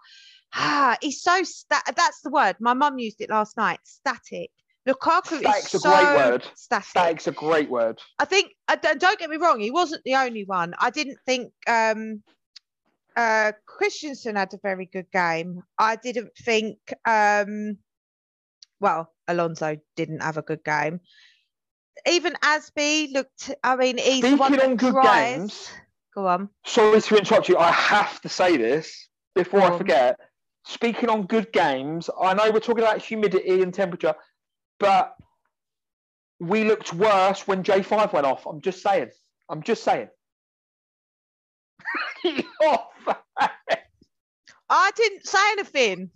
ah he's so sta- that's the word my mum used it last night static Lukaku Static's is a great so word. static. Static's a great word. I think don't don't get me wrong, he wasn't the only one. I didn't think um uh Christensen had a very good game. I didn't think um well, Alonso didn't have a good game. Even Azpi looked I mean he's the one Speaking that on good tries- games, Go on. sorry to interrupt you. I have to say this before I forget. Speaking on good games, I know we're talking about humidity and temperature, but we looked worse when J5 went off. I'm just saying. I'm just saying. your, fa- I didn't say anything.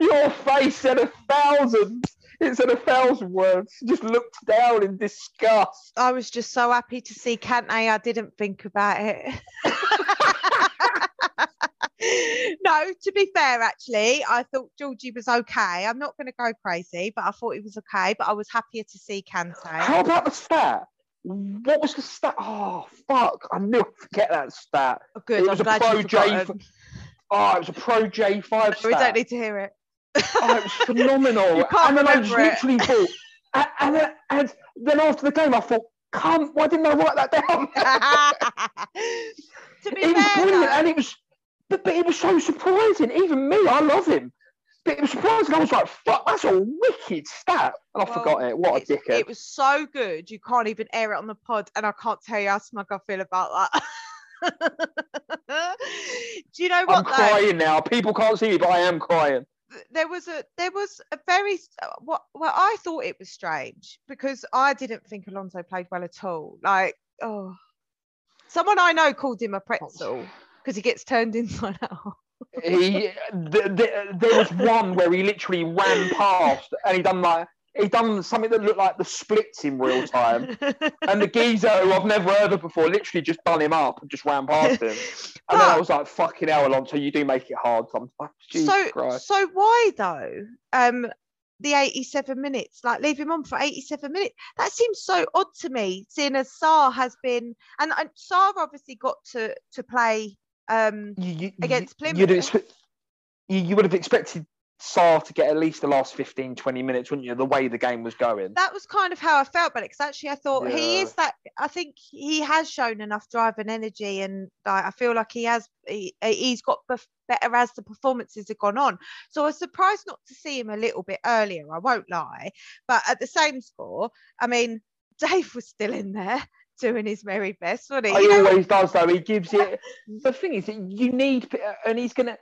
your face said a thousand. It said a thousand words. Just looked down in disgust. I was just so happy to see Kante. I didn't think about it. no, to be fair, actually, I thought Georgie was okay. I'm not going to go crazy, but I thought he was okay. But I was happier to see Kante. How about the stat? What was the stat? Oh fuck! I knew I'd forget that stat. Oh, good. It I'm was a glad pro J. Oh, it was a pro J five stat. We don't need to hear it. Oh, it was phenomenal. And then I just it. literally thought, and, and, then, and then after the game, I thought, come, why didn't I write that down? to be it was fair, brilliant, though, and it was, but, but it was so surprising. Even me, I love him. But it was surprising. I was like, fuck, that's a wicked stat. And I Well, forgot it. What a dickhead. It was so good. You can't even air it on the pod, and I can't tell you how smug I feel about that. Do you know what? I'm though? crying now. People can't see me, but I am crying. Th- there was a there was a very uh, what well I thought it was strange because I didn't think Alonso played well at all. Like oh, someone I know called him a pretzel because he gets turned inside out. He, th- th- there was one where he literally ran past and he done like he done something that looked like the splits in real time. And the geezer who I've never heard of before literally just done him up and just ran past him. And then I was like, fucking hell, Alonso, you do make it hard sometimes. Jesus so Christ. so why though? Um, the 87 minutes, like leave him on for 87 minutes. That seems so odd to me, seeing as Sarr has been and, and Sarr obviously got to to play um You, you, against Plymouth. you, you would have expected Sarr to get at least the last 15, 20 minutes, wouldn't you? The way the game was going. that was kind of how I felt about it because actually I thought he is that I think he has shown enough drive and energy and like, I feel like he has he, he's got bef- better as the performances have gone on so I was surprised not to see him a little bit earlier I won't lie but at the same score I mean Dave was still in there doing his very best wasn't he He always does, though. He gives it. The thing is, that you need, and he's gonna.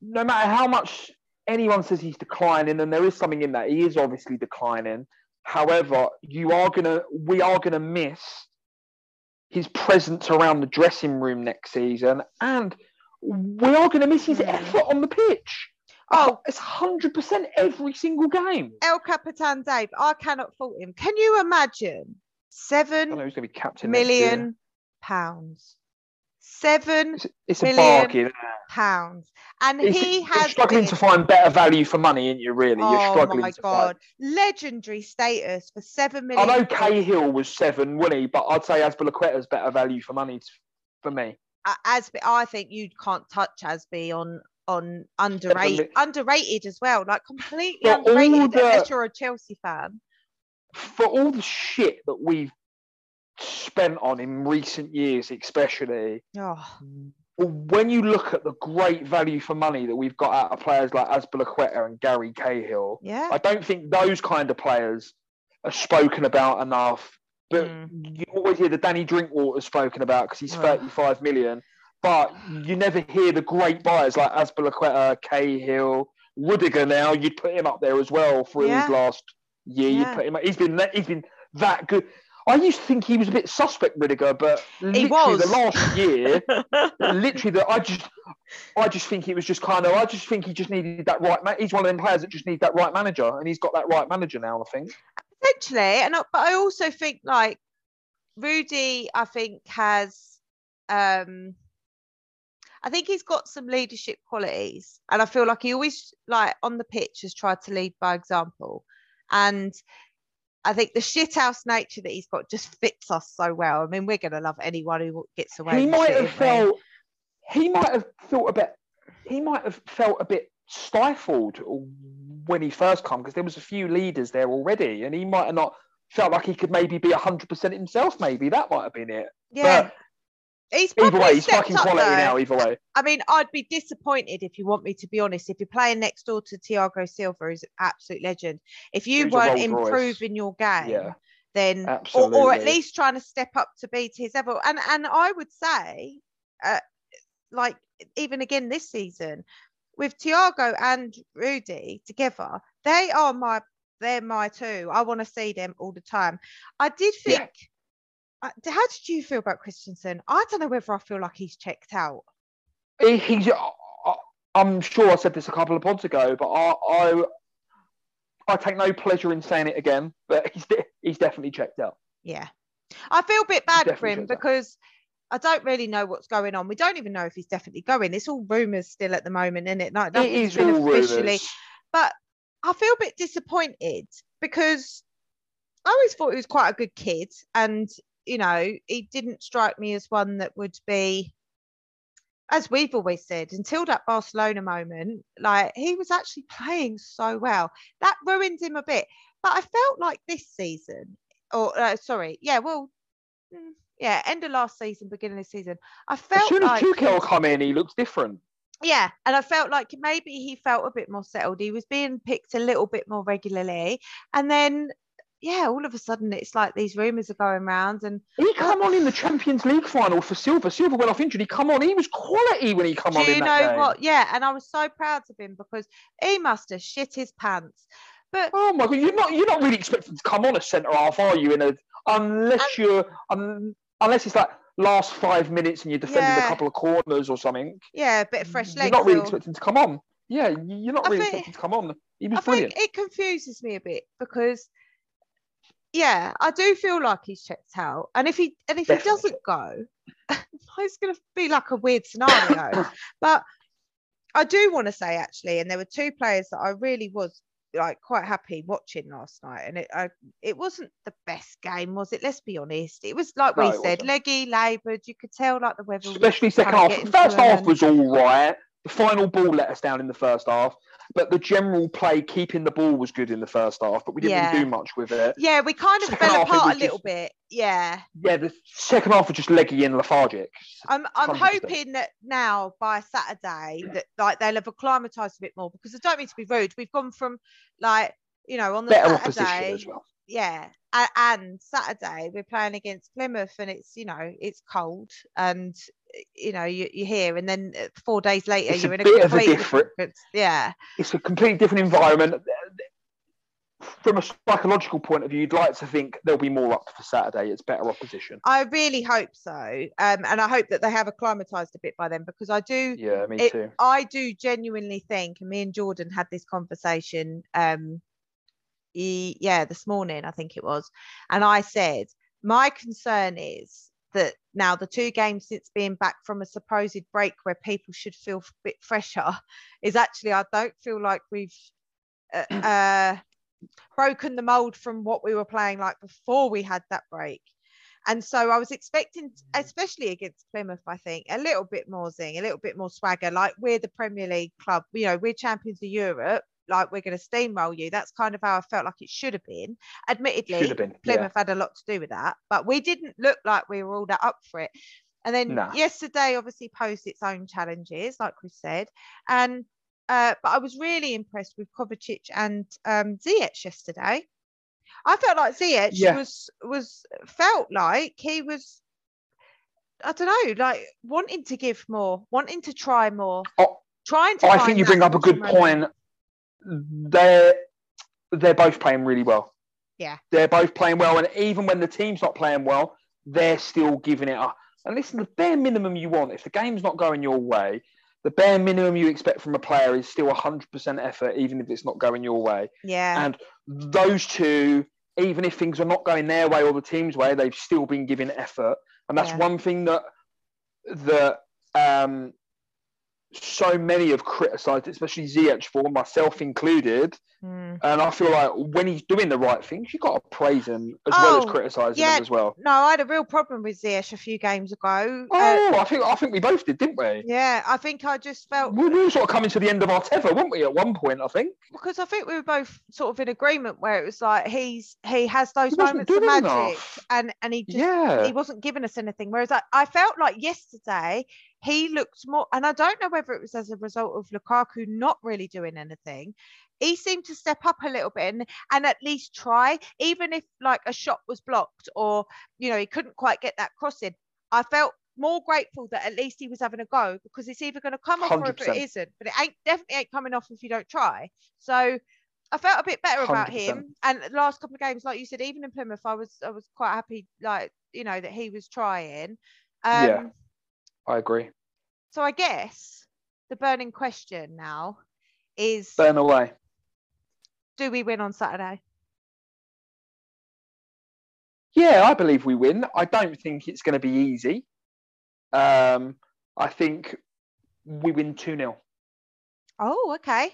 No matter how much anyone says he's declining, and there is something in that, he is obviously declining. However, you are gonna, we are gonna miss his presence around the dressing room next season, and we are gonna miss his Mm. effort on the pitch. Oh. it's hundred percent every single game. El Capitan Dave I cannot fault him can you imagine I seven know who's gonna be captain. million pounds seven It's, it's a million bargain. pounds and It's- he you're has struggling been- to find better value for money, aren't you? Really, you're oh struggling my to god legendary status for seven million. I know. Cahill was seven, wasn't he? But I'd say Azpilicueta's better value for money for me. Uh, Azpi, I think you can't touch Azpi on on underrated underrated as well like completely For underrated the- unless you're a Chelsea fan For all the shit that we've spent on in recent years, especially oh when you look at the great value for money that we've got out of players like Azpilicueta and Gary Cahill, yeah I don't think those kind of players are spoken about enough. But Mm. you always hear the Danny Drinkwater spoken about because he's Ugh. 35 million. But you never hear the great buyers like Azpilicueta, Cahill, Rudiger. Now you'd put him up there as well for Yeah. his last year. Yeah. You'd put him. He's been. He's been that good. I used to think he was a bit suspect, Rudiger, but literally was. the last year, literally the I just I just think he was just kind of I just think he just needed that right man. He's one of them players that just need that right manager, and he's got that right manager now. I think. Potentially, and I- but I also think like Rudy, I think has, um, I think he's got some leadership qualities, and I feel like he always like on the pitch has tried to lead by example, and I think the shithouse nature that he's got just fits us so well. I mean, we're gonna love anyone who gets away. he might have felt he might have felt a bit he might have felt a bit stifled when he first come because there was a few leaders there already and he might have not felt like he could maybe be 100% himself maybe that might have been it Yeah, he's either way he's fucking quality though. now either way I mean, I'd be disappointed if you want me to be honest. If you're playing next door to Thiago Silva, who's an absolute legend, if you weren't improving your game, yeah then or, or at least trying to step up to be to his level. And and I would say, uh, like even again this season, with Thiago and Rudy together, they are my they're my two. I want to see them all the time. I did think. uh, Uh, how did you feel about Christensen? I don't know whether I feel like he's checked out. He- he's I- I'm sure I said this a couple of pods ago but I I, I take no pleasure in saying it again but he's he's definitely checked out Yeah. I feel a bit bad for him because I don't really know what's going on. We don't even know if he's definitely going. It's all rumours still at the moment, isn't it? Like It is been all officially. rumours. But I feel a bit disappointed because I always thought he was quite a good kid, and you know, he didn't strike me as one that would be, as we've always said, until that Barcelona moment, like he was actually playing so well. That ruined him a bit. But I felt like this season, or uh, sorry, yeah, well, mm, yeah, end of last season, beginning of season, I As felt soon as Tuchel come in, he looks different. yeah, and I felt like maybe he felt a bit more settled. He was being picked a little bit more regularly, and then yeah, all of a sudden it's like these rumours are going round, and He come on in the Champions League final for Silva. Silva went off injured. He come on. He was quality when he come do on you in know what? Yeah, and I was so proud of him because he must have shit his pants. But Oh my god! You're not you're not really expecting to come on a centre half, are you? In a unless you're um, unless it's like last five minutes and you're defending Yeah. a couple of corners or something. yeah, a bit of fresh You're legs. not really or- expecting to come on. Yeah, you- you're not I really think- expecting to come on. He was I brilliant. think it confuses me a bit because yeah, I do feel like he's checked out. And if he and if he doesn't go, it's gonna be like a weird scenario. but I do want to say actually, and there were two players that I really was like quite happy watching last night. And it I, it wasn't the best game, was it? Let's be honest. It was like No, we said, wasn't. leggy, laboured. You could tell like the weather was Especially second half. to first half was all right. The final ball let us down in the first half, but the general play, keeping the ball, was good in the first half. But we didn't Yeah. really do much with it. Yeah, we kind of Second fell apart a little just- bit. Yeah. Yeah, the second half was just leggy and lethargic. I'm I'm hoping that now by Saturday that like they'll have acclimatized a bit more because I don't mean to be rude. We've gone from like you know on the Better opposition Saturday, as well. Yeah, and Saturday we're playing against Plymouth and it's you know it's cold and you know you, you're here and then uh, four days later It's a you're in a bit of a different- different yeah It's a completely different environment. From a psychological point of view, you'd like to think there'll be more up for Saturday. It's better opposition. I really hope so um and I hope that they have acclimatized a bit by then because I do Yeah, me it- too. I do genuinely think, and me and Jordan had this conversation, um, yeah, this morning, I think it was. And I said, my concern is that now the two games since being back from a supposed break where people should feel a bit fresher is actually, I don't feel like we've uh, uh, broken the mold from what we were playing like before we had that break. And so I was expecting, especially against Plymouth, I think, a little bit more zing, a little bit more swagger. Like we're the Premier League club, you know, we're champions of Europe. Like we're going to steamroll you. That's kind of how I felt like it should have been. Admittedly, Should have been. Yeah. Plymouth had a lot to do with that, but we didn't look like we were all that up for it. And then Nah. yesterday obviously posed its own challenges, like we said. And uh, but I was really impressed with Kovacic and um, Ziyech yesterday. I felt like Ziyech Yeah. was was felt like he was I don't know, like wanting to give more, wanting to try more, Oh, trying to. I think you bring up a good moment. point. They're they're both playing really well. Yeah. They're both playing well, and even when the team's not playing well, they're still giving it up. And listen, the bare minimum you want, if the game's not going your way, the bare minimum you expect from a player is still 100% effort, even if it's not going your way. Yeah, And those two, even if things are not going their way or the team's way, they've still been giving effort. And that's Yeah. one thing that that um, so many have criticised, especially Ziyech for, myself included. Mm. And I feel like when he's doing the right things, you've got to praise him as well as Oh, criticising yeah. him as well. No, I had a real problem with Ziyech a few games ago. Uh, Oh, I think I think we both did, didn't we? yeah, I think I just felt We we were sort of coming to the end of our tether, weren't we, at one point, I think? because I think we were both sort of in agreement where it was like he's he has those He moments of magic enough. and and he just Yeah. he wasn't giving us anything. Whereas I, I felt like yesterday he looked more, and I don't know whether it was as a result of Lukaku not really doing anything. He seemed to step up a little bit and, and at least try, even if like a shot was blocked or you know he couldn't quite get that cross in. I felt more grateful that at least he was having a go because it's either going to come off or if 100%. it isn't. But it ain't definitely ain't coming off if you don't try. So I felt a bit better about 100%. him. And the last couple of games, like you said, even in Plymouth, I was I was quite happy, like you know, that he was trying. Um, Yeah. I agree. So I guess the burning question now is: Burn away. Do we win on Saturday? Yeah, I believe we win. I don't think it's going to be easy. Um, I think we win 2 0. Oh, okay.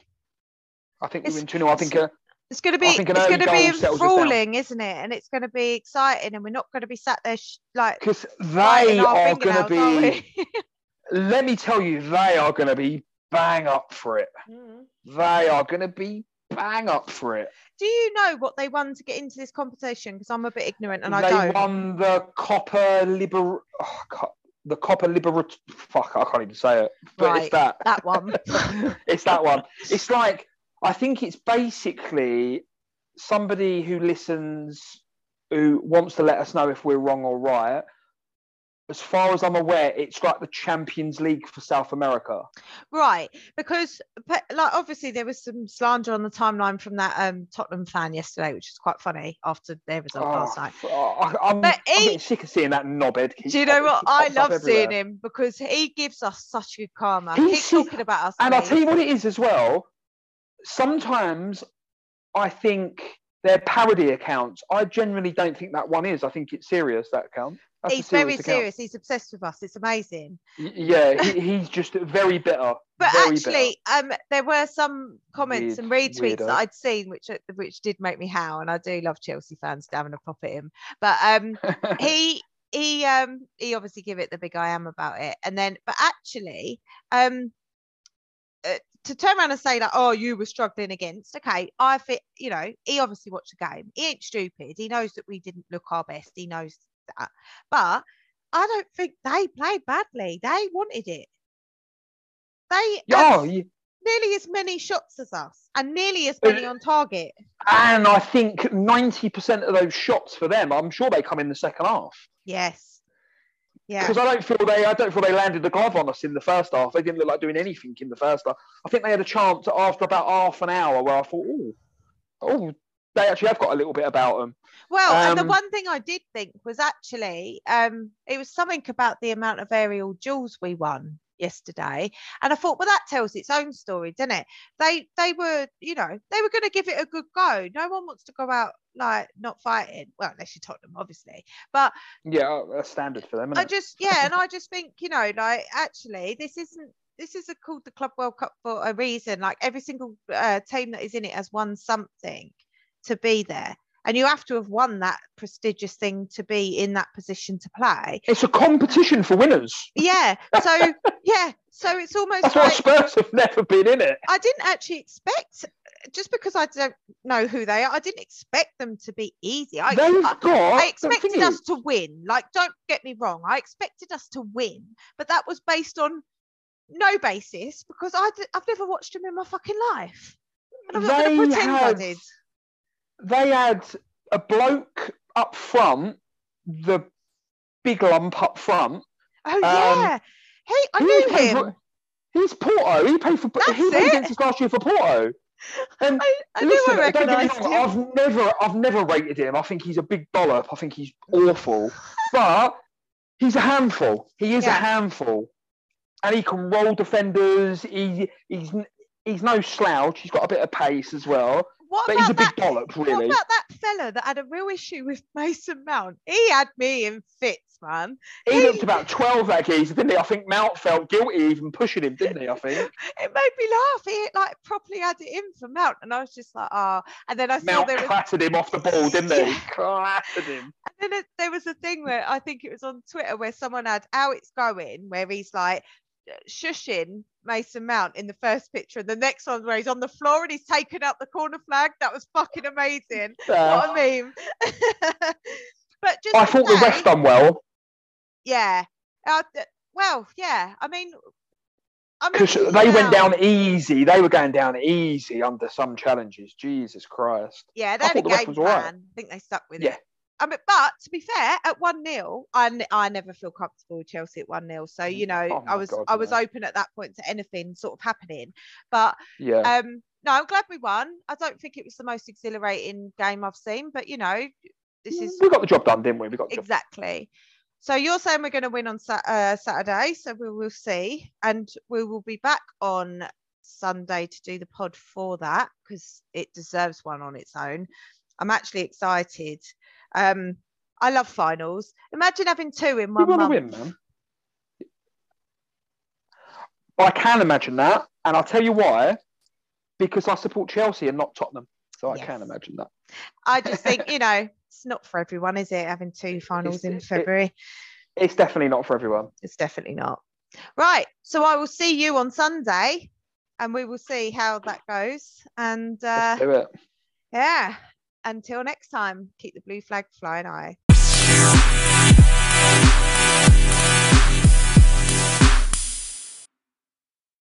I think It's- we win 2 0. I think uh, It's going to be it's going to be goal settles us down. enthralling, isn't it? And it's going to be exciting, and we're not going to be sat there sh- like because they are going to be, let me tell you, they are going to be bang up for it. Mm. They are going to be bang up for it. Do you know what they won to get into this competition? Because I'm a bit ignorant and I don't. They won the Copa Liber, oh, Co- the Copa Liber. Fuck, I can't even say it. But Right, it's that. that one. it's that one. It's like I think it's basically somebody who listens, who wants to let us know if we're wrong or right. As far as I'm aware, it's like the Champions League for South America. Right, because but, like obviously there was some slander on the timeline from that um Tottenham fan yesterday, which is quite funny after their result last night. oh, I, am But he- getting sick of seeing that knobhead. Do you know what? I love seeing him because he gives us such good karma. He's si- talking about us. And I'll tell you what it is as well. Sometimes I think they're parody accounts. I generally don't think that one is. I think it's serious, that account. That's He's very account. serious. He's obsessed with us. It's amazing. Y- Yeah, he, he's just very bitter. But very actually, um, there were some comments Weird- and retweets weirdo. that I'd seen, which uh, which did make me howl, and I do love Chelsea fans having a pop at him. But um, he he um he obviously give it the big I am about it, and then but actually um. To turn around and say like, oh, you were struggling against. Okay, I fit. You know, he obviously watched the game. He ain't stupid. He knows that we didn't look our best. He knows that. But I don't think they played badly. They wanted it. They oh, nearly as many shots as us and nearly as many on target. and I think 90% of those shots for them, I'm sure they come in the second half. Yes. Yeah. Because I don't feel they, I don't feel they landed the glove on us in the first half. They didn't look like doing anything in the first half. I think they had a chance after about half an hour where I thought, oh, oh, they actually have got a little bit about them. Well, and the Um, one thing I did think was actually um, it was something about the amount of aerial duels we won yesterday, and I thought, well, that tells its own story, doesn't it? They they were, you know, they were going to give it a good go. No one wants to go out like not fighting. Well, unless you Tottenham, obviously, but Yeah, a standard for them. I just yeah, and I just think you know, like actually, this isn't this is a, called the Club World Cup for a reason. Like every single uh, team that is in it has won something to be there, and you have to have won that prestigious thing to be in that position to play. It's a competition for winners. Yeah, so yeah, so it's almost That's why like Spurs have never been in it. I didn't actually expect. Just because I don't know who they are, I didn't expect them to be easy. I, I- got. I expected us to win. Like, don't get me wrong. I expected us to win, but that was based on no basis because I d- I've never watched them in my fucking life. And I'm not going They to pretend I had- did. they had a bloke up front, the big lump up front. Oh um, yeah, hey, I He knew him. for- he's Porto. He played for. That's he played it. last year for Porto. And I, I listen, I don't get me wrong, I've never, I've never rated him. I think he's a big dollop. I think he's awful, but he's a handful. He is a handful, and he can roll defenders. He, he's, he's no slouch. He's got a bit of pace as well, What but he's a big that? dollop, What about that fella that had a real issue with Mason Mount? He had me in fits, man. He He- looked about 12, that geezer, didn't he? I think Mount felt guilty even pushing him, didn't he? I think. It made me laugh. He like properly had it in for Mount, and I was just like, oh. And then I saw Mount there was clattered him off the ball, didn't he? Yeah. Clattered him. And then it, there was a thing where I think it was on Twitter where someone had how it's going, where he's like shushing Mason Mount in the first picture, and the next one where he's on the floor and he's taken out the corner flag. That was fucking amazing. Uh, What a meme. but just I thought the say- ref done well yeah. Uh, well, yeah. I mean, because they went down easy. They were going down easy under some challenges. Jesus Christ. Yeah, they I had a the game all right. plan. I think they stuck with Yeah. it. I mean, but to be fair, at one 0 I, n- I never feel comfortable with Chelsea at one 0 So you know, Oh I was God, I was no. open at that point to anything sort of happening. But Yeah. um, no, I'm glad we won. I don't think it was the most exhilarating game I've seen, but you know, this is we got the job done, didn't we? We got the job. exactly. So you're saying we're going to win on uh, Saturday, so we will see, and we will be back on Sunday to do the pod for that because it deserves one on its own. I'm actually excited. Um, I love finals. Imagine having two in You one want to win, man. I can imagine that, and I'll tell you why. Because I support Chelsea and not Tottenham, so I Yes. can imagine that. I just think, you know, it's not for everyone, is it? Having two finals It's- in it- February. It's definitely not for everyone. It's definitely not. Right. So I will see you on Sunday and we will see how that goes. And uh, Let's do it. yeah, until next time, keep the blue flag flying high.